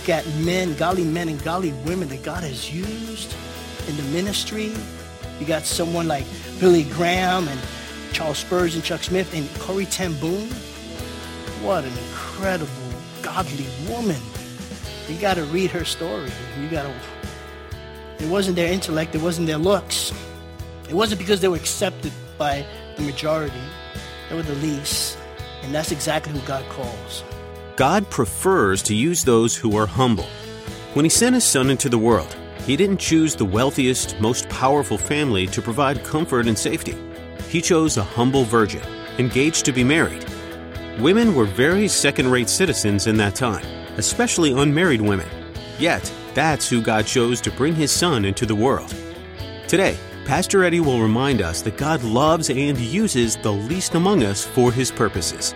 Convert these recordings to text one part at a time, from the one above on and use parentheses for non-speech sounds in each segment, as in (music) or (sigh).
Look at men, godly men and godly women that God has used in the ministry, you got someone like Billy Graham and Charles Spurgeon, and Chuck Smith, and Corrie Ten Boom. What an incredible, godly woman. You got to read her story. You got to. It wasn't their intellect. It wasn't their looks. It wasn't because they were accepted by the majority. They were the least. And that's exactly who God calls. God prefers to use those who are humble. When He sent His Son into the world, He didn't choose the wealthiest, most powerful family to provide comfort and safety. He chose a humble virgin, engaged to be married. Women were very second rate citizens in that time, especially unmarried women. Yet, that's who God chose to bring His Son into the world. Today, Pastor Eddie will remind us that God loves and uses the least among us for His purposes.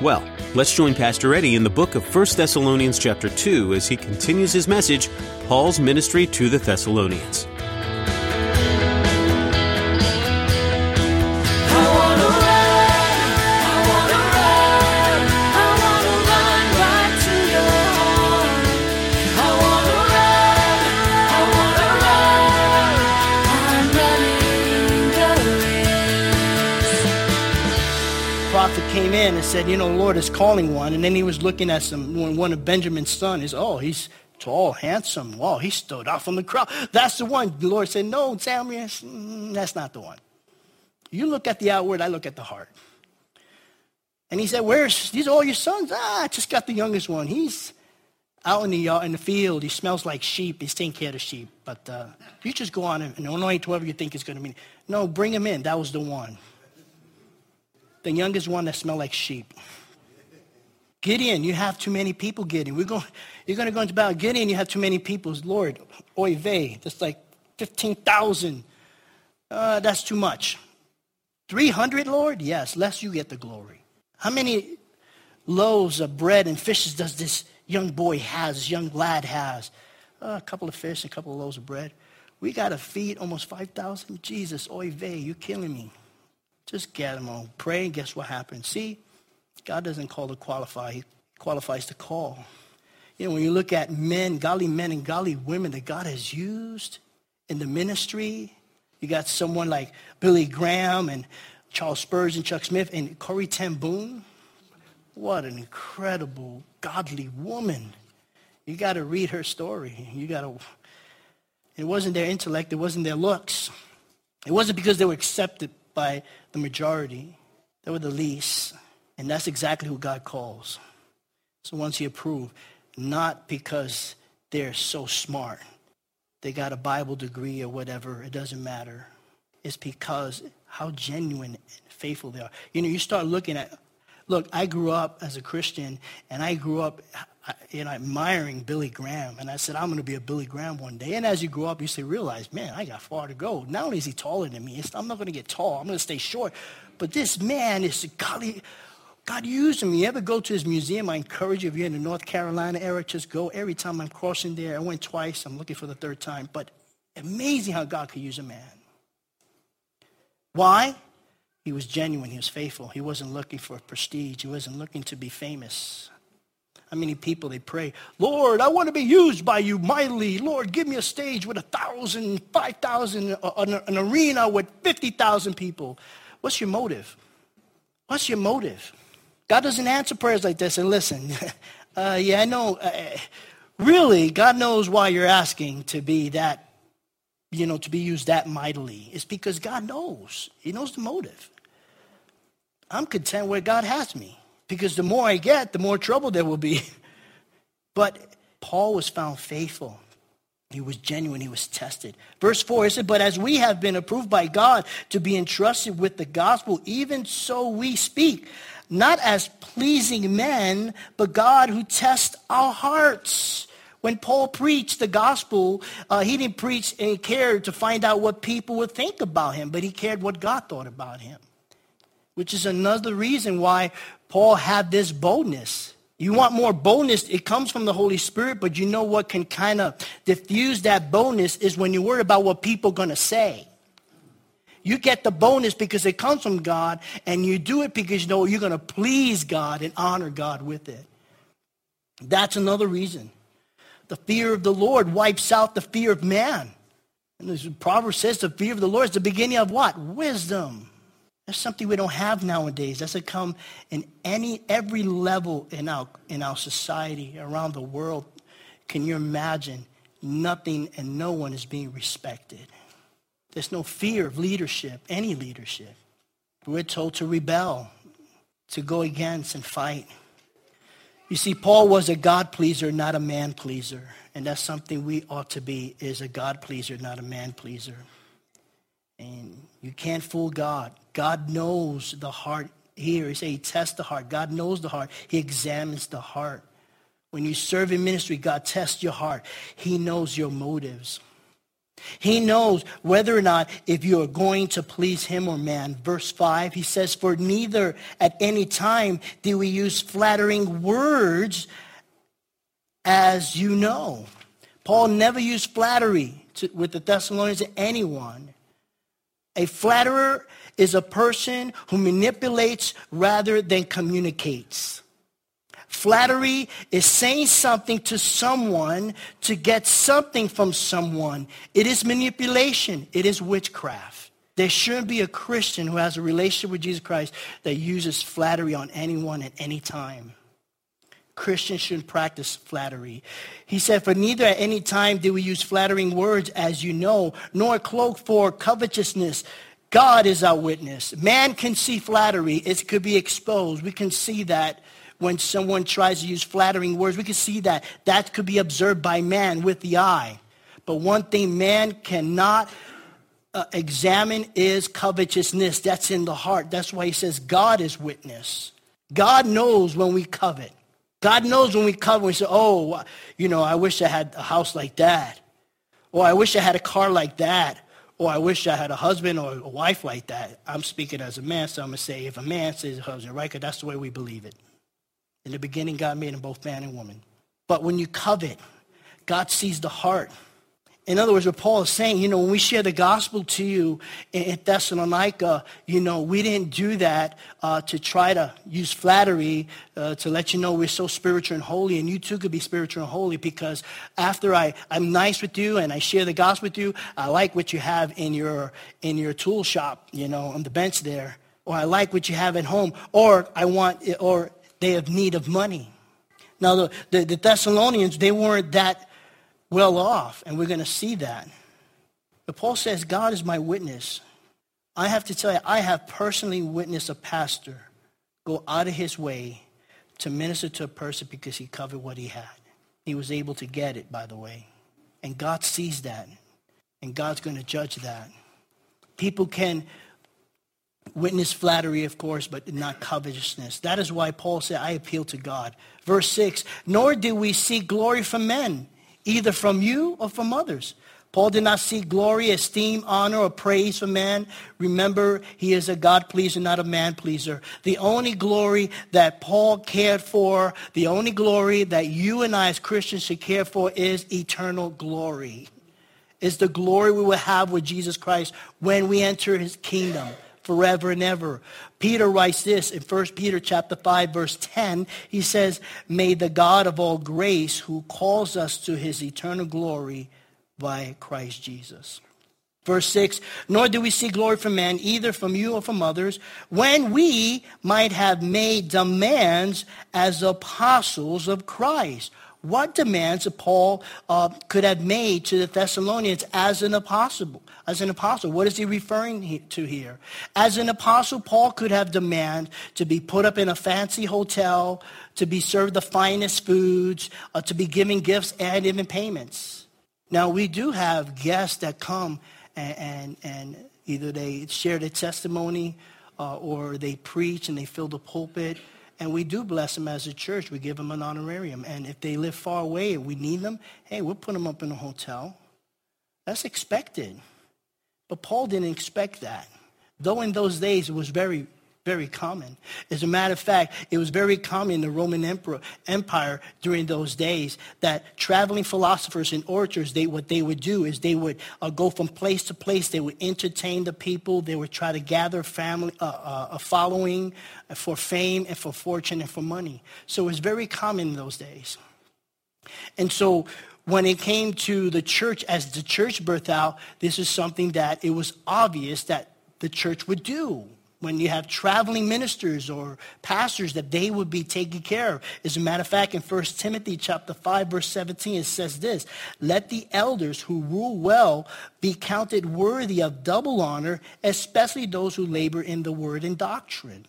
Well, let's join Pastor Eddie in the book of 1 Thessalonians chapter 2 as he continues his message, Paul's ministry to the Thessalonians. Came in and said, you know, the Lord is calling one. And then he was looking at some one of Benjamin's sons. Oh, he's tall, handsome. Wow, he stood out from the crowd. That's the one. The Lord said, no, Samuel, mm, that's not the one. You look at the outward, I look at the heart. And he said, where's, these are all your sons? Ah, I just got the youngest one. He's out in the yard, in the field. He smells like sheep. He's taking care of sheep. But uh, you just go on and anoint whoever you think is going to be. No, bring him in. That was the one the youngest one that smelled like sheep. Gideon, you have too many people, Gideon. We're going, you're going to go into battle. Gideon, you have too many people. Lord, oy vey, that's like 15,000. Uh, that's too much. 300, Lord? Yes, lest you get the glory. How many loaves of bread and fishes does this young boy has, this young lad has? Uh, a couple of fish, a couple of loaves of bread. We got to feed almost 5,000. Jesus, oy vey, you're killing me. Just get them on. Pray, and guess what happens? See, God doesn't call to qualify, He qualifies to call. You know, when you look at men, godly men and godly women that God has used in the ministry, you got someone like Billy Graham and Charles Spurgeon, Chuck Smith, and Corrie Ten Boom. What an incredible, godly woman. You got to read her story. You got to. It wasn't their intellect, it wasn't their looks. It wasn't because they were accepted by the majority. They were the least. And that's exactly who God calls. So once he approved, not because they're so smart, they got a Bible degree or whatever, it doesn't matter. It's because how genuine and faithful they are. You know, you start looking at, look, I grew up as a Christian and I grew up uh, you know, admiring Billy Graham. And I said, I'm going to be a Billy Graham one day. And as you grow up, you say, realize, man, I got far to go. Not only is he taller than me, I'm not going to get tall. I'm going to stay short. But this man is, golly, God used him. You ever go to his museum? I encourage you, if you're in the North Carolina area, just go. Every time I'm crossing there, I went twice. I'm looking for the third time. But amazing how God could use a man. Why? He was genuine. He was faithful. He wasn't looking for prestige. He wasn't looking to be famous. How many people they pray, Lord, I want to be used by you mightily. Lord, give me a stage with a thousand, five thousand, an, an arena with 50,000 people. What's your motive? What's your motive? God doesn't answer prayers like this. And listen, (laughs) uh, yeah, I know. Uh, really, God knows why you're asking to be that, you know, to be used that mightily. It's because God knows. He knows the motive. I'm content where God has me because the more I get, the more trouble there will be. (laughs) But Paul was found faithful. He was genuine. He was tested. Verse 4, it said, But as we have been approved by God to be entrusted with the gospel, even so we speak, not as pleasing men, but God who tests our hearts. When Paul preached the gospel, uh, he didn't preach and care to find out what people would think about him, but he cared what God thought about him, which is another reason why Paul had this boldness. You want more boldness, it comes from the Holy Spirit, but you know what can kind of diffuse that boldness is when you worry about what people are going to say. You get the bonus because it comes from God, and you do it because you know you're going to please God and honor God with it. That's another reason. The fear of the Lord wipes out the fear of man. And the Proverbs says the fear of the Lord is the beginning of what? Wisdom. That's something we don't have nowadays. That's come in any every level in our in our society around the world. Can you imagine? Nothing and no one is being respected. There's no fear of leadership, any leadership. We're told to rebel, to go against and fight. You see, Paul was a God pleaser, not a man pleaser. And that's something we ought to be, is a God pleaser, not a man pleaser. And you can't fool God. God knows the heart here. He said he tests the heart. God knows the heart. He examines the heart. When you serve in ministry, God tests your heart. He knows your motives. He knows whether or not if you are going to please him or man. Verse 5, he says, For neither at any time do we use flattering words as you know. Paul never used flattery to, with the Thessalonians to anyone. A flatterer is a person who manipulates rather than communicates. Flattery is saying something to someone to get something from someone. It is manipulation. It is witchcraft. There shouldn't be a Christian who has a relationship with Jesus Christ that uses flattery on anyone at any time. Christians shouldn't practice flattery. He said, For neither at any time do we use flattering words, as you know, nor cloak for covetousness. God is our witness. Man can see flattery. It could be exposed. We can see that when someone tries to use flattering words. We can see that. That could be observed by man with the eye. But one thing man cannot uh, examine is covetousness. That's in the heart. That's why he says God is witness. God knows when we covet. God knows when we covet, we say, oh, you know, I wish I had a house like that. Or I wish I had a car like that. Or I wish I had a husband or a wife like that. I'm speaking as a man, so I'm going to say if a man says a husband, right? Because that's the way we believe it. In the beginning, God made them both man and woman. But when you covet, God sees the heart. In other words, what Paul is saying, you know, when we share the gospel to you in Thessalonica, you know, we didn't do that uh, to try to use flattery uh, to let you know we're so spiritual and holy, and you too could be spiritual and holy because after I, I'm nice with you and I share the gospel with you, I like what you have in your, in your tool shop, you know, on the bench there, or I like what you have at home, or I want, or they have need of money. Now, the, the, the Thessalonians, they weren't that well off, and we're going to see that. But Paul says, God is my witness. I have to tell you, I have personally witnessed a pastor go out of his way to minister to a person because he covered what he had. He was able to get it, by the way. And God sees that. And God's going to judge that. People can Witness flattery, of course, but not covetousness. That is why Paul said, I appeal to God. Verse 6 Nor do we seek glory from men, either from you or from others. Paul did not seek glory, esteem, honor, or praise from man. Remember, he is a God pleaser, not a man pleaser. The only glory that Paul cared for, the only glory that you and I as Christians should care for is eternal glory. Is the glory we will have with Jesus Christ when we enter his kingdom forever and ever. Peter writes this in 1 Peter chapter 5 verse 10. He says, "May the God of all grace who calls us to his eternal glory by Christ Jesus." Verse 6, nor do we see glory from man, either from you or from others, when we might have made demands as apostles of Christ what demands that Paul uh, could have made to the Thessalonians as an apostle? As an apostle, what is he referring to here? As an apostle, Paul could have demand to be put up in a fancy hotel, to be served the finest foods, uh, to be given gifts and even payments. Now we do have guests that come and and, and either they share their testimony uh, or they preach and they fill the pulpit. And we do bless them as a church. We give them an honorarium. And if they live far away and we need them, hey, we'll put them up in a hotel. That's expected. But Paul didn't expect that. Though in those days it was very very common. As a matter of fact, it was very common in the Roman emperor, Empire during those days that traveling philosophers and orators, they, what they would do is they would uh, go from place to place. They would entertain the people. They would try to gather family, uh, uh, a following for fame and for fortune and for money. So it was very common in those days. And so when it came to the church, as the church birthed out, this is something that it was obvious that the church would do when you have traveling ministers or pastors that they would be taken care of. As a matter of fact, in 1 Timothy chapter 5, verse 17, it says this, let the elders who rule well be counted worthy of double honor, especially those who labor in the word and doctrine.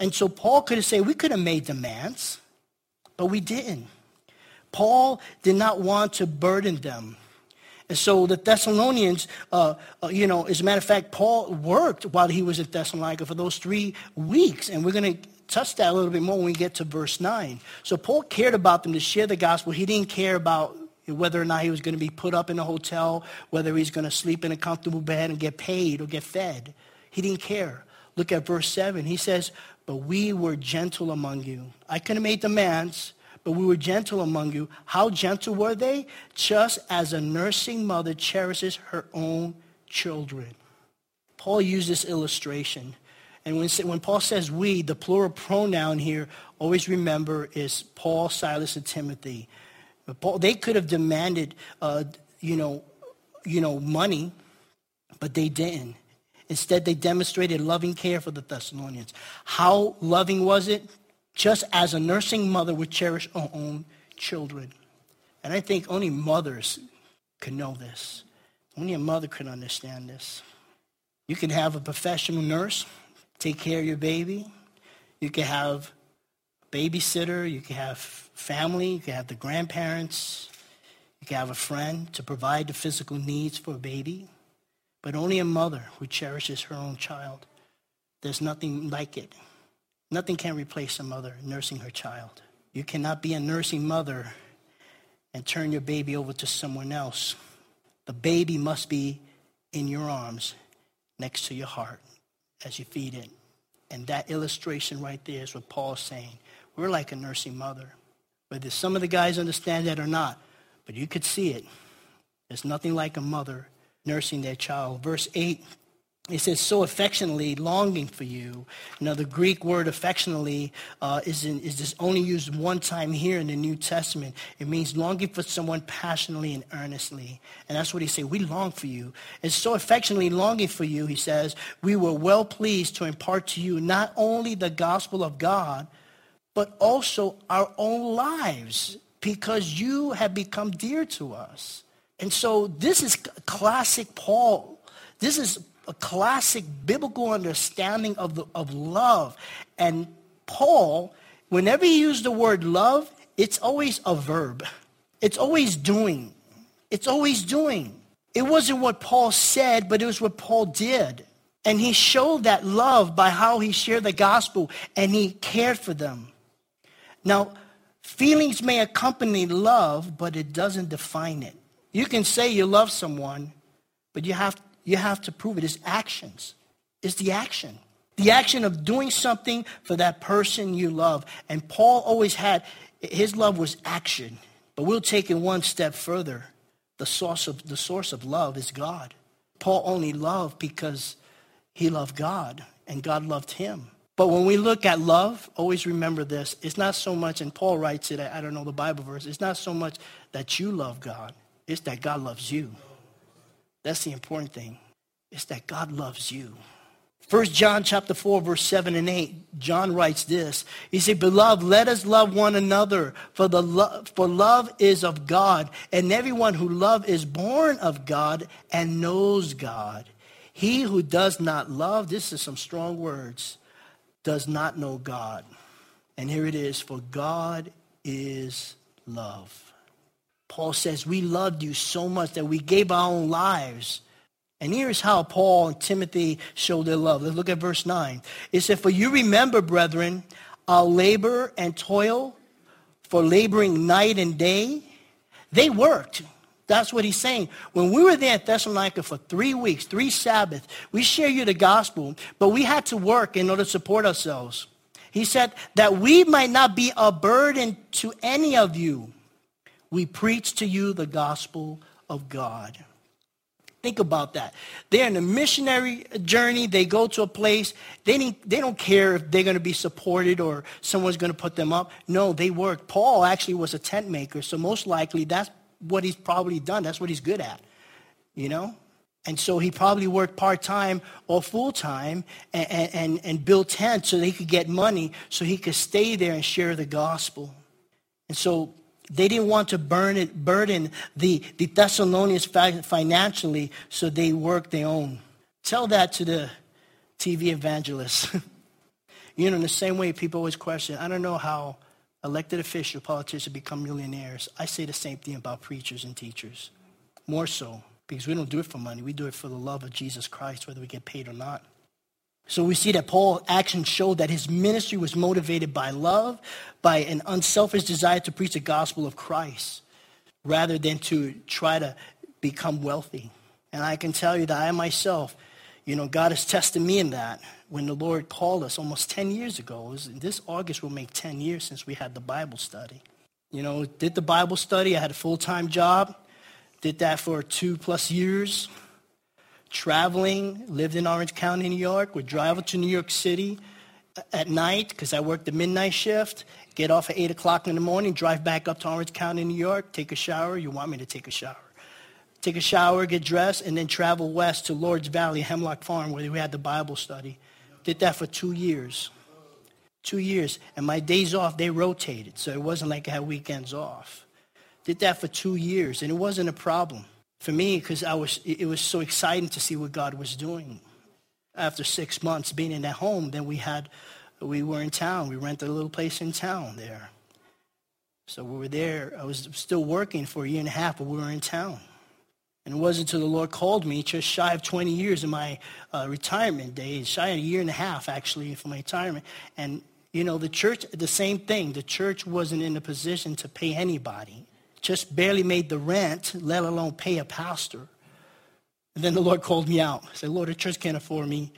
And so Paul could have said, we could have made demands, but we didn't. Paul did not want to burden them. And so the Thessalonians, uh, uh, you know, as a matter of fact, Paul worked while he was at Thessalonica for those three weeks. And we're going to touch that a little bit more when we get to verse 9. So Paul cared about them to share the gospel. He didn't care about whether or not he was going to be put up in a hotel, whether he's going to sleep in a comfortable bed and get paid or get fed. He didn't care. Look at verse 7. He says, but we were gentle among you. I could have made demands, but we were gentle among you. How gentle were they? Just as a nursing mother cherishes her own children. Paul used this illustration. And when, when Paul says we, the plural pronoun here, always remember is Paul, Silas, and Timothy. Paul, they could have demanded, uh, you, know, you know, money, but they didn't. Instead, they demonstrated loving care for the Thessalonians. How loving was it? Just as a nursing mother would cherish her own children. And I think only mothers can know this. Only a mother can understand this. You can have a professional nurse take care of your baby. You can have a babysitter. You can have family. You can have the grandparents. You can have a friend to provide the physical needs for a baby. But only a mother who cherishes her own child. There's nothing like it. Nothing can replace a mother nursing her child. You cannot be a nursing mother and turn your baby over to someone else. The baby must be in your arms next to your heart as you feed it. And that illustration right there is what Paul's saying. We're like a nursing mother. Whether some of the guys understand that or not, but you could see it. There's nothing like a mother nursing their child. Verse 8 it says so affectionately longing for you. Now the Greek word affectionately uh, is, in, is just only used one time here in the New Testament. It means longing for someone passionately and earnestly. And that's what he said. We long for you. And so affectionately longing for you, he says, we were well pleased to impart to you not only the gospel of God, but also our own lives because you have become dear to us. And so this is classic Paul. This is a classic biblical understanding of, the, of love. And Paul, whenever he used the word love, it's always a verb. It's always doing. It's always doing. It wasn't what Paul said, but it was what Paul did. And he showed that love by how he shared the gospel and he cared for them. Now, feelings may accompany love, but it doesn't define it. You can say you love someone, but you have you have to prove it. It's actions. It's the action. The action of doing something for that person you love. And Paul always had, his love was action. But we'll take it one step further. The source of, the source of love is God. Paul only loved because he loved God and God loved him. But when we look at love, always remember this. It's not so much, and Paul writes it, I don't know the Bible verse, it's not so much that you love God. It's that God loves you. That's the important thing. It's that God loves you. First John chapter 4, verse 7 and 8, John writes this. He said, Beloved, let us love one another, for, the lo- for love is of God, and everyone who loves is born of God and knows God. He who does not love, this is some strong words, does not know God. And here it is, for God is love. Paul says, we loved you so much that we gave our own lives And here's how Paul and Timothy showed their love. Let's look at verse 9. It said, For you remember, brethren, our labor and toil for laboring night and day. They worked. That's what he's saying. When we were there at Thessalonica for three weeks, three Sabbaths, we share you the gospel, but we had to work in order to support ourselves. He said that we might not be a burden to any of you. We preach to you the gospel of God. Think about that. They're in a missionary journey. They go to a place. They, need, they don't care if they're going to be supported or someone's going to put them up. No, they work. Paul actually was a tent maker, so most likely that's what he's probably done. That's what he's good at, you know? And so he probably worked part-time or full-time and, and, and built tents so he could get money so he could stay there and share the gospel. And so they didn't want to burn it, burden the, the Thessalonians financially, so they worked their own. Tell that to the TV evangelists. (laughs) you know, in the same way people always question, I don't know how elected officials, politicians become millionaires. I say the same thing about preachers and teachers. More so, because we don't do it for money. We do it for the love of Jesus Christ, whether we get paid or not. So we see that Paul's actions showed that his ministry was motivated by love, by an unselfish desire to preach the gospel of Christ, rather than to try to become wealthy. And I can tell you that I myself, you know, God has tested me in that. When the Lord called us almost 10 years ago, was, this August will make 10 years since we had the Bible study. You know, did the Bible study. I had a full-time job. Did that for two plus years traveling, lived in Orange County, New York, would drive to New York City uh, at night because I worked the midnight shift, get off at 8 o'clock in the morning, drive back up to Orange County, New York, take a shower. You want me to take a shower. Take a shower, get dressed, and then travel west to Lord's Valley, Hemlock Farm, where we had the Bible study. Did that for two years. Two years. And my days off, they rotated, so it wasn't like I had weekends off. Did that for two years, and it wasn't a problem for me because I was it was so exciting to see what God was doing. After six months being in that home, then we had we were in town. We rented a little place in town there. So we were there. I was still working for a year and a half, but we were in town. And it wasn't until the Lord called me, just shy of 20 years in my uh, retirement days, shy of a year and a half actually for my retirement. And you know, the church, the same thing. The church wasn't in a position to pay anybody just barely made the rent, let alone pay a pastor. And then the Lord called me out. I said, Lord, the church can't afford me,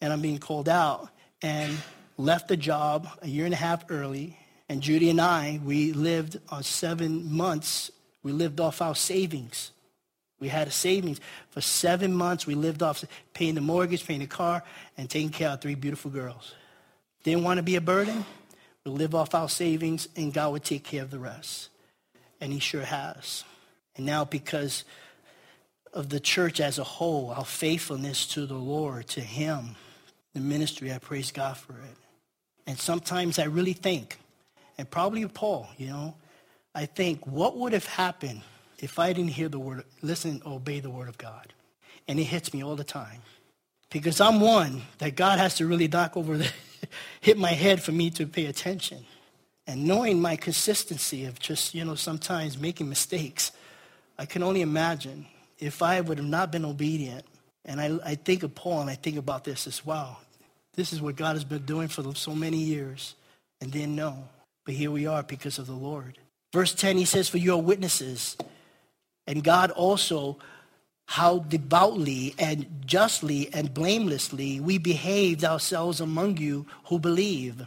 and I'm being called out. And left the job a year and a half early. And Judy and I, we lived on seven months. We lived off our savings. We had a savings. For seven months, we lived off paying the mortgage, paying the car, and taking care of three beautiful girls. Didn't want to be a burden. We live off our savings, and God would take care of the rest and he sure has. And now because of the church as a whole, our faithfulness to the Lord, to him, the ministry, I praise God for it. And sometimes I really think, and probably Paul, you know, I think, what would have happened if I didn't hear the word, listen, obey the word of God? And it hits me all the time. Because I'm one that God has to really knock over the, (laughs) hit my head for me to pay attention. And knowing my consistency of just, you know, sometimes making mistakes, I can only imagine if I would have not been obedient. And I, I think of Paul and I think about this as well. This is what God has been doing for so many years and didn't know. But here we are because of the Lord. Verse 10, he says, for you are witnesses. And God also, how devoutly and justly and blamelessly we behaved ourselves among you who believe.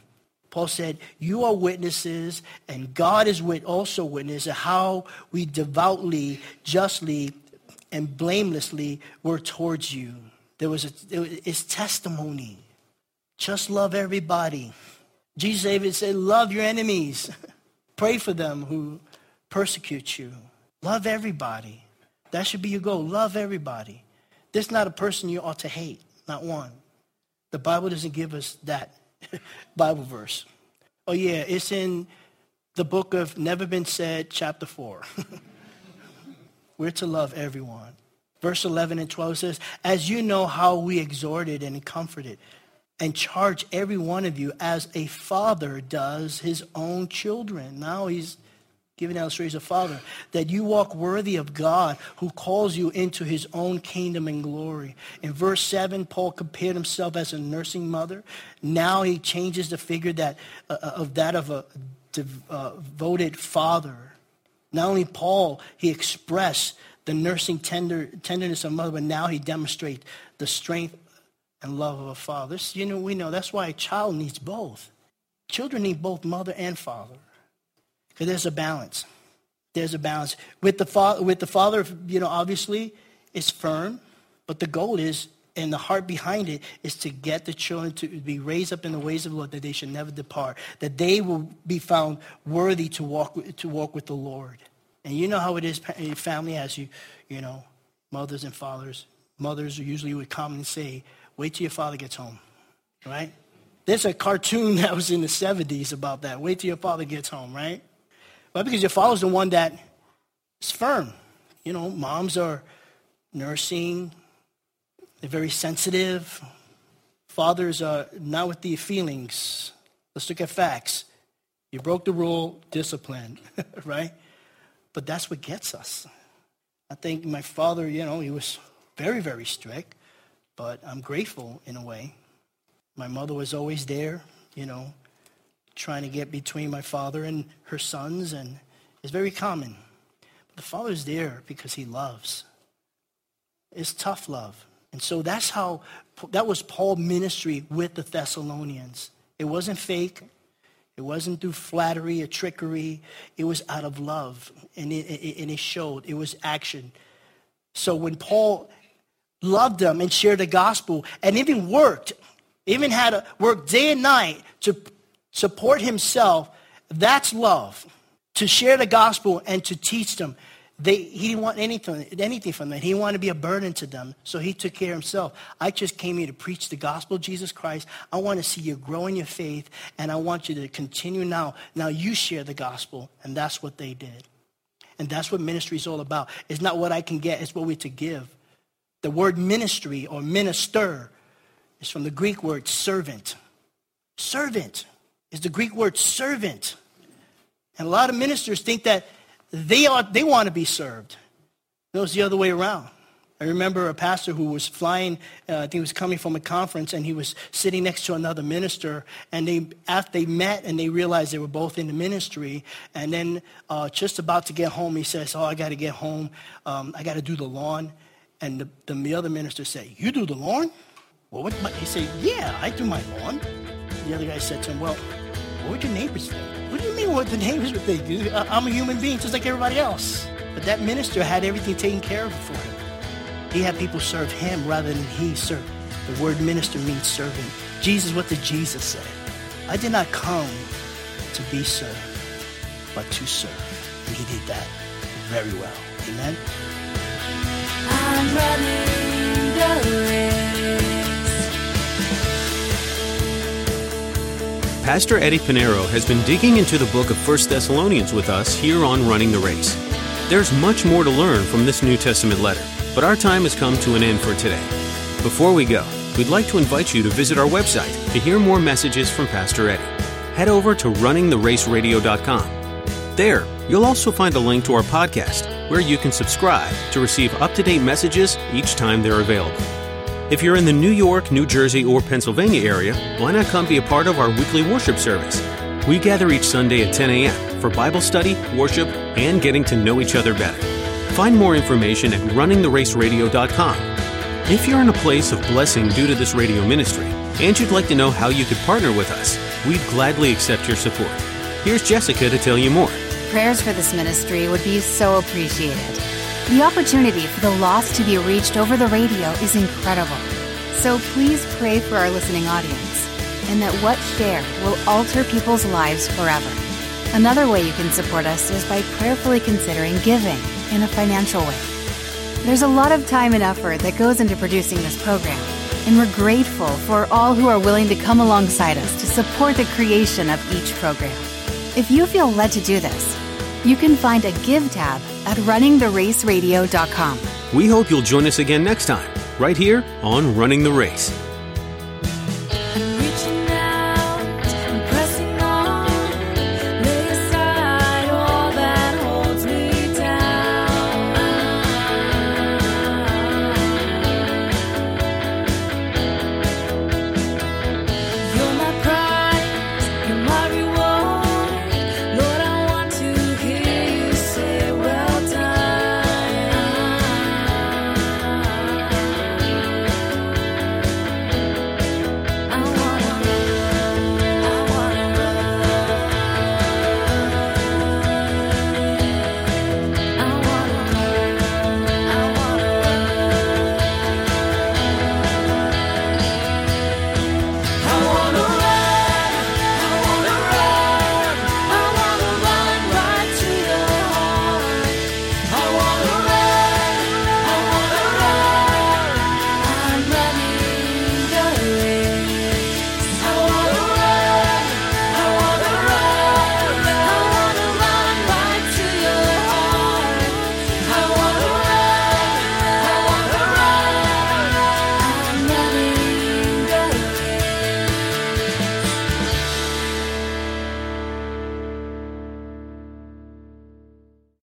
Paul said, you are witnesses and God is also witness of how we devoutly, justly, and blamelessly were towards you. There was a, it's testimony. Just love everybody. Jesus even said, love your enemies. (laughs) Pray for them who persecute you. Love everybody. That should be your goal. Love everybody. There's not a person you ought to hate. Not one. The Bible doesn't give us that (laughs) Bible verse. Oh, yeah, it's in the book of Never Been Said, chapter 4. (laughs) We're to love everyone. Verse 11 and 12 says, As you know how we exhorted and comforted and charge every one of you as a father does his own children. Now he's giving illustration of father, that you walk worthy of God who calls you into his own kingdom and glory. In verse 7, Paul compared himself as a nursing mother. Now he changes the figure that, uh, uh of that of a devoted uh, father. Not only Paul, he expressed the nursing tender, tenderness of mother, but now he demonstrates the strength and love of a father. This, you know, we know that's why a child needs both. Children need both mother and father. There's a balance. There's a balance. With the, fa- with the father, you know, obviously, it's firm, but the goal is, and the heart behind it, is to get the children to be raised up in the ways of the Lord, that they should never depart, that they will be found worthy to walk, to walk with the Lord. And you know how it is, family, as you, you know, mothers and fathers. Mothers usually would commonly say, wait till your father gets home, right? There's a cartoon (laughs) that was in the 70s about that. Wait till your father gets home, right? Because your father's the one that is firm. You know, moms are nursing, they're very sensitive. Fathers are not with the feelings. Let's look at facts. You broke the rule, discipline, (laughs) right? But that's what gets us. I think my father, you know, he was very, very strict, but I'm grateful in a way. My mother was always there, you know, trying to get between my father and her sons, and it's very common. But the father's there because he loves. It's tough love. And so that's how, that was Paul's ministry with the Thessalonians. It wasn't fake. It wasn't through flattery or trickery. It was out of love. And it, it, and it showed. It was action. So when Paul loved them and shared the gospel and even worked, even had to work day and night to support himself, that's love. To share the gospel and to teach them. They, he didn't want anything, anything from them. He wanted to be a burden to them, so he took care of himself. I just came here to preach the gospel of Jesus Christ. I want to see you grow in your faith, and I want you to continue now. Now you share the gospel, and that's what they did. And that's what ministry is all about. It's not what I can get, it's what we're to give. The word ministry or minister is from the Greek word servant. Servant is the Greek word servant. And a lot of ministers think that they, are, they want to be served. No, it's the other way around. I remember a pastor who was flying, uh, I think he was coming from a conference, and he was sitting next to another minister. And they, after they met and they realized they were both in the ministry, and then uh, just about to get home, he says, Oh, I got to get home. Um, I got to do the lawn. And the, the, the, other minister said, You do the lawn? Well, what, he said, Yeah, I do my lawn. The other guy said to him, Well, what would your neighbors think? What do you mean what the neighbors would think? I'm a human being just like everybody else. But that minister had everything taken care of for him. He had people serve him rather than he serve. The word minister means servant. Jesus, what did Jesus say? I did not come to be served, but to serve. And he did that very well. Amen. Pastor Eddie Pinero has been digging into the book of 1 Thessalonians with us here on Running the Race. There's much more to learn from this New Testament letter, but our time has come to an end for today. Before we go, we'd like to invite you to visit our website to hear more messages from Pastor Eddie. Head over to runningtheraceradio.com. There, you'll also find a link to our podcast where you can subscribe to receive up to date messages each time they're available. If you're in the New York, New Jersey, or Pennsylvania area, why not come be a part of our weekly worship service? We gather each Sunday at 10 a.m. for Bible study, worship, and getting to know each other better. Find more information at runningtheraceradio.com. If you're in a place of blessing due to this radio ministry, and you'd like to know how you could partner with us, we'd gladly accept your support. Here's Jessica to tell you more. Prayers for this ministry would be so appreciated. The opportunity for the lost to be reached over the radio is incredible. So please pray for our listening audience and that what share will alter people's lives forever. Another way you can support us is by prayerfully considering giving in a financial way. There's a lot of time and effort that goes into producing this program, and we're grateful for all who are willing to come alongside us to support the creation of each program. If you feel led to do this, you can find a Give tab at runningtheraceradio.com. We hope you'll join us again next time, right here on Running the Race.